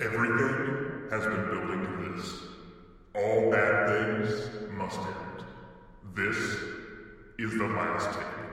Everything has been building to this. All bad things must end. This is the last tape.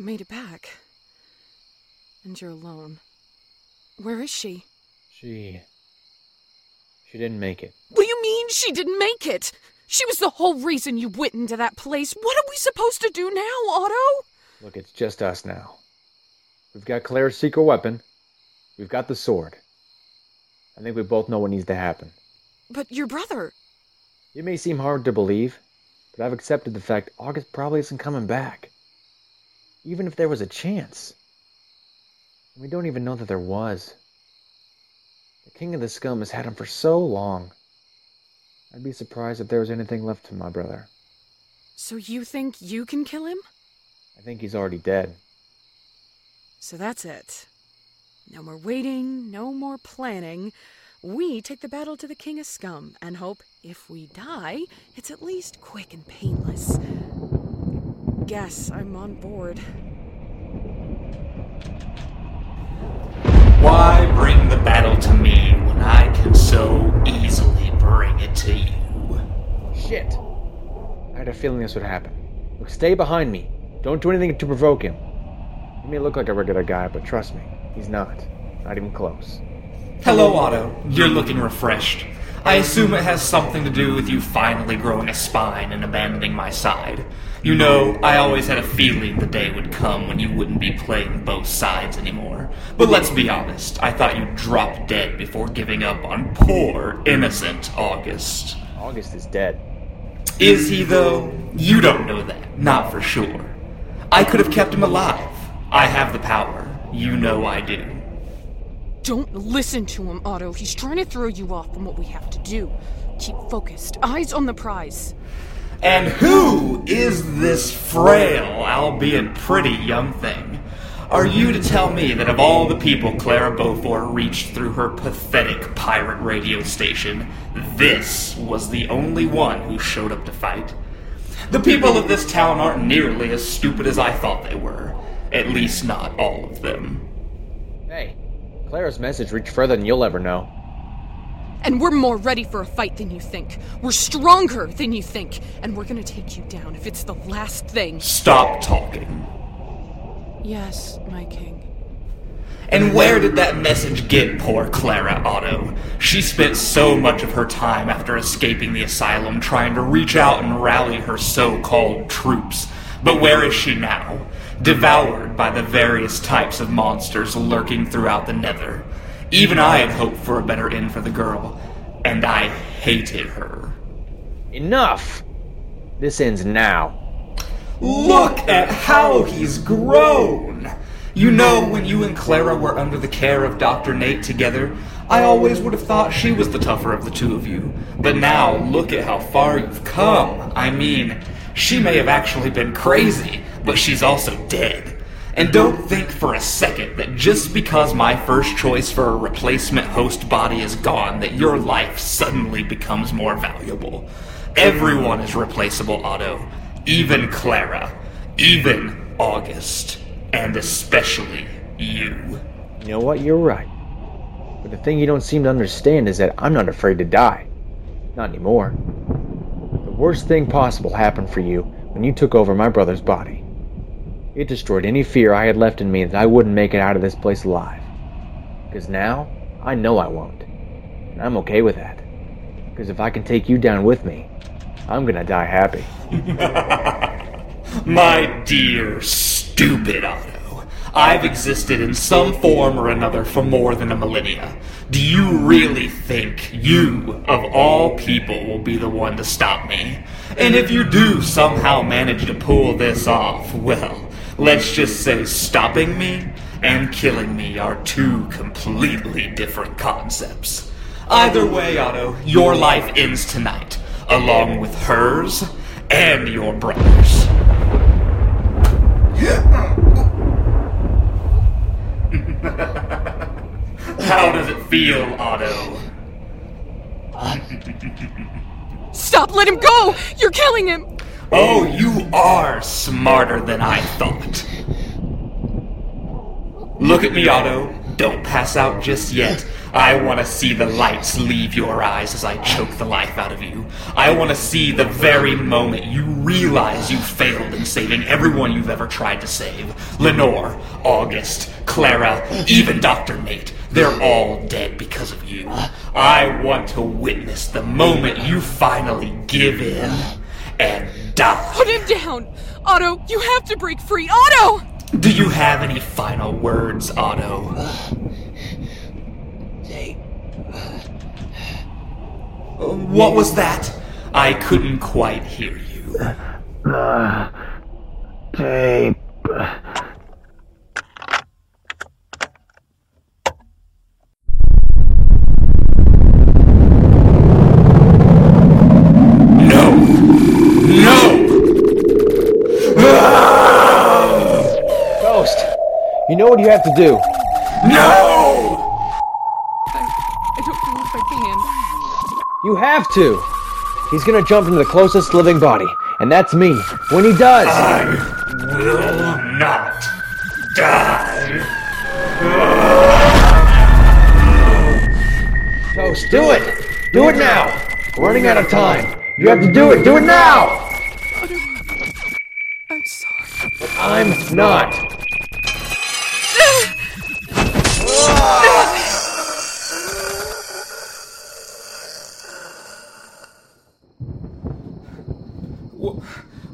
Made it back. And you're alone. Where is she? She. She didn't make it. What do you mean she didn't make it? She was the whole reason you went into that place. What are we supposed to do now, Otto? Look, it's just us now. We've got Claire's secret weapon. We've got the sword. I think we both know what needs to happen. But your brother. It may seem hard to believe, but I've accepted the fact August probably isn't coming back. Even if there was a chance. We don't even know that there was. The king of the scum has had him for so long. I'd be surprised if there was anything left to my brother. So you think you can kill him? I think he's already dead. So that's it. No more waiting, no more planning. We take the battle to the King of Scum and hope if we die, it's at least quick and painless. Guess I'm on board. Why bring the battle to me when I can so easily bring it to you? Shit! I had a feeling this would happen. Look, stay behind me. Don't do anything to provoke him. He may look like a regular guy, but trust me, he's not. Not even close. Hello, Otto. You're looking refreshed. I assume it has something to do with you finally growing a spine and abandoning my side. You know, I always had a feeling the day would come when you wouldn't be playing both sides anymore. But let's be honest, I thought you'd drop dead before giving up on poor, innocent August. August is dead. Is he, though? You don't know that, not for sure. I could have kept him alive. I have the power. You know I do. Don't listen to him, Otto. He's trying to throw you off from what we have to do. Keep focused, eyes on the prize. And who is this frail, albeit pretty young thing? Are you to tell me that of all the people Clara Beaufort reached through her pathetic pirate radio station, this was the only one who showed up to fight? The people of this town aren't nearly as stupid as I thought they were. At least not all of them. Hey, Clara's message reached further than you'll ever know. And we're more ready for a fight than you think. We're stronger than you think. And we're gonna take you down if it's the last thing. Stop talking. Yes, my king. And where did that message get poor Clara Otto? She spent so much of her time after escaping the asylum trying to reach out and rally her so called troops. But where is she now? Devoured by the various types of monsters lurking throughout the nether. Even I had hoped for a better end for the girl, and I hated her. Enough! This ends now. Look at how he's grown! You know, when you and Clara were under the care of Dr. Nate together, I always would have thought she was the tougher of the two of you. But now, look at how far you've come. I mean, she may have actually been crazy, but she's also dead. And don't think for a second that just because my first choice for a replacement host body is gone, that your life suddenly becomes more valuable. Everyone is replaceable, Otto. Even Clara. Even August. And especially you. You know what? You're right. But the thing you don't seem to understand is that I'm not afraid to die. Not anymore. The worst thing possible happened for you when you took over my brother's body. It destroyed any fear I had left in me that I wouldn't make it out of this place alive. Because now, I know I won't. And I'm okay with that. Because if I can take you down with me, I'm gonna die happy. My dear, stupid Otto. I've existed in some form or another for more than a millennia. Do you really think you, of all people, will be the one to stop me? And if you do somehow manage to pull this off, well, let's just say stopping me and killing me are two completely different concepts. Either way, Otto, your life ends tonight, along with hers and your brother's. How does it feel, Otto? Stop! Let him go! You're killing him! Oh, you are smarter than I thought. Look at me, Otto. Don't pass out just yet. I want to see the lights leave your eyes as I choke the life out of you. I want to see the very moment you realize you failed in saving everyone you've ever tried to save. Lenore, August, Clara, even Dr. Nate. They're all dead because of you. I want to witness the moment you finally give in and die. Put him down! Otto, you have to break free! Otto! Do you have any final words, Otto? What was that? I couldn't quite hear you. Tape. No! No! Ghost, you know what you have to do. No! I, I don't know if I can. You have to. He's gonna jump into the closest living body, and that's me. When he does, I will not die. Ghost, do it. Do it now. We're running out of time. You have to do it. Do it now. I'm sorry. I'm not.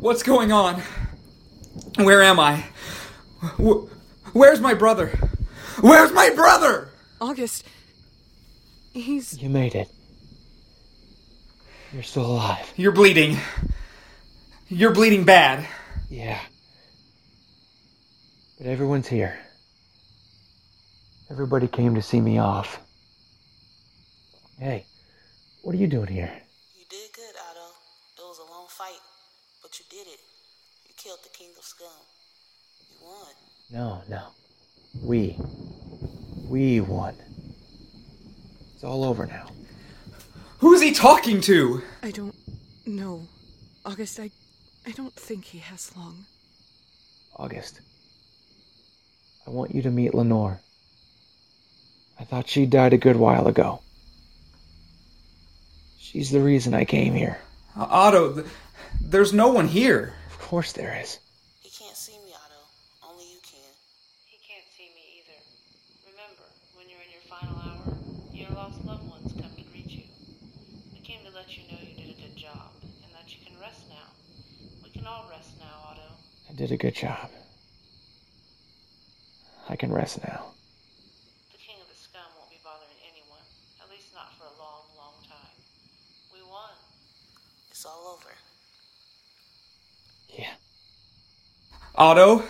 What's going on? Where am I? Wh- Where's my brother? Where's my brother? August. He's. You made it. You're still alive. You're bleeding. You're bleeding bad. Yeah. But everyone's here. Everybody came to see me off. Hey, what are you doing here? You did good, Otto. It was a long fight, but you did it. You killed the King of Scum. You won. No, no. We. We won. It's all over now. Who's he talking to? I don't know. August, I. I don't think he has long. August. I want you to meet Lenore. I thought she died a good while ago. She's the reason I came here. Uh, Otto, th- there's no one here. Of course there is. He can't see me, Otto. Only you can. He can't see me either. Remember, when you're in your final hour, your lost loved ones come to greet you. We came to let you know you did a good job, and that you can rest now. We can all rest now, Otto. I did a good job. I can rest now. The King of the Scum won't be bothering anyone, at least not for a long, long time. We won. It's all over. Yeah. Otto?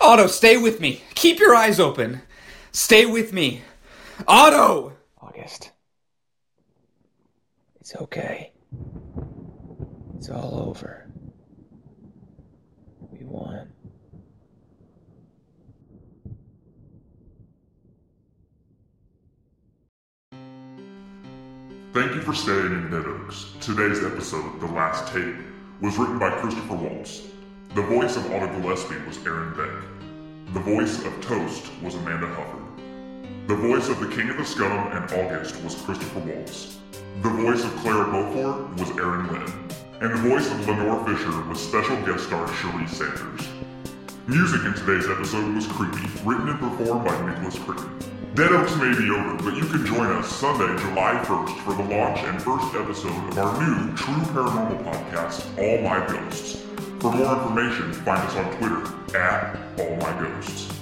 Otto, stay with me. Keep your eyes open. Stay with me. Otto! August. It's okay. It's all over. We won. Thank you for staying in Dead Oaks. Today's episode, The Last Tape, was written by Christopher Waltz. The voice of Otto Gillespie was Aaron Beck. The voice of Toast was Amanda Hufford. The voice of the King of the Scum and August was Christopher Waltz. The voice of Clara Beaufort was Aaron Lynn. And the voice of Lenore Fisher was special guest star Cherise Sanders. Music in today's episode was Creepy, written and performed by Nicholas Crippen. Dead Oaks may be over, but you can join us Sunday, July 1st for the launch and first episode of our new true paranormal podcast, All My Ghosts. For more information, find us on Twitter at All My Ghosts.